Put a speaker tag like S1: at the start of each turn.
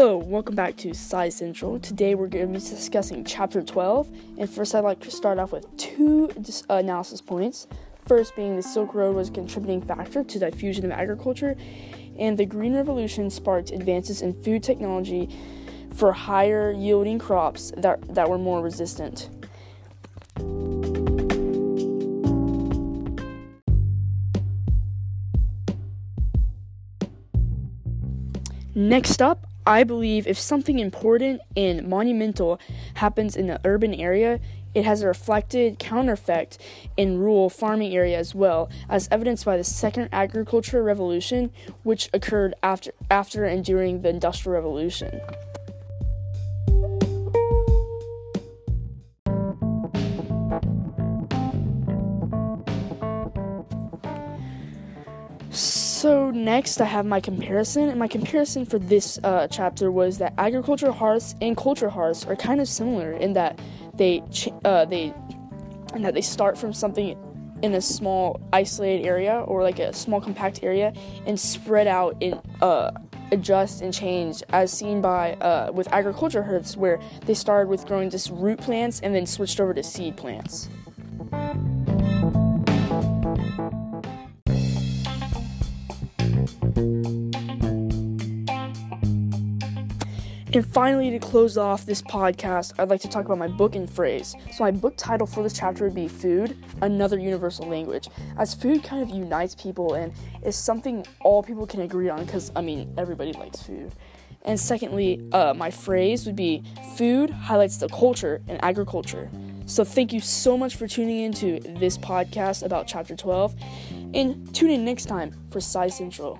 S1: Hello, welcome back to Sci Central. Today we're going to be discussing Chapter 12, and first I'd like to start off with two analysis points. First, being the Silk Road was a contributing factor to the diffusion of agriculture, and the Green Revolution sparked advances in food technology for higher yielding crops that, that were more resistant. Next up, I believe if something important and monumental happens in an urban area, it has a reflected counter effect in rural farming area as well, as evidenced by the second agricultural revolution, which occurred after, after and during the Industrial Revolution. So next, I have my comparison, and my comparison for this uh, chapter was that agricultural hearths and culture hearths are kind of similar in that they ch- uh, they and that they start from something in a small isolated area or like a small compact area and spread out and uh, adjust and change as seen by uh, with agriculture hearths where they started with growing just root plants and then switched over to seed plants. And finally, to close off this podcast, I'd like to talk about my book and phrase. So, my book title for this chapter would be Food, Another Universal Language, as food kind of unites people and is something all people can agree on because, I mean, everybody likes food. And secondly, uh, my phrase would be Food highlights the culture and agriculture. So, thank you so much for tuning in to this podcast about Chapter 12, and tune in next time for Sci Central.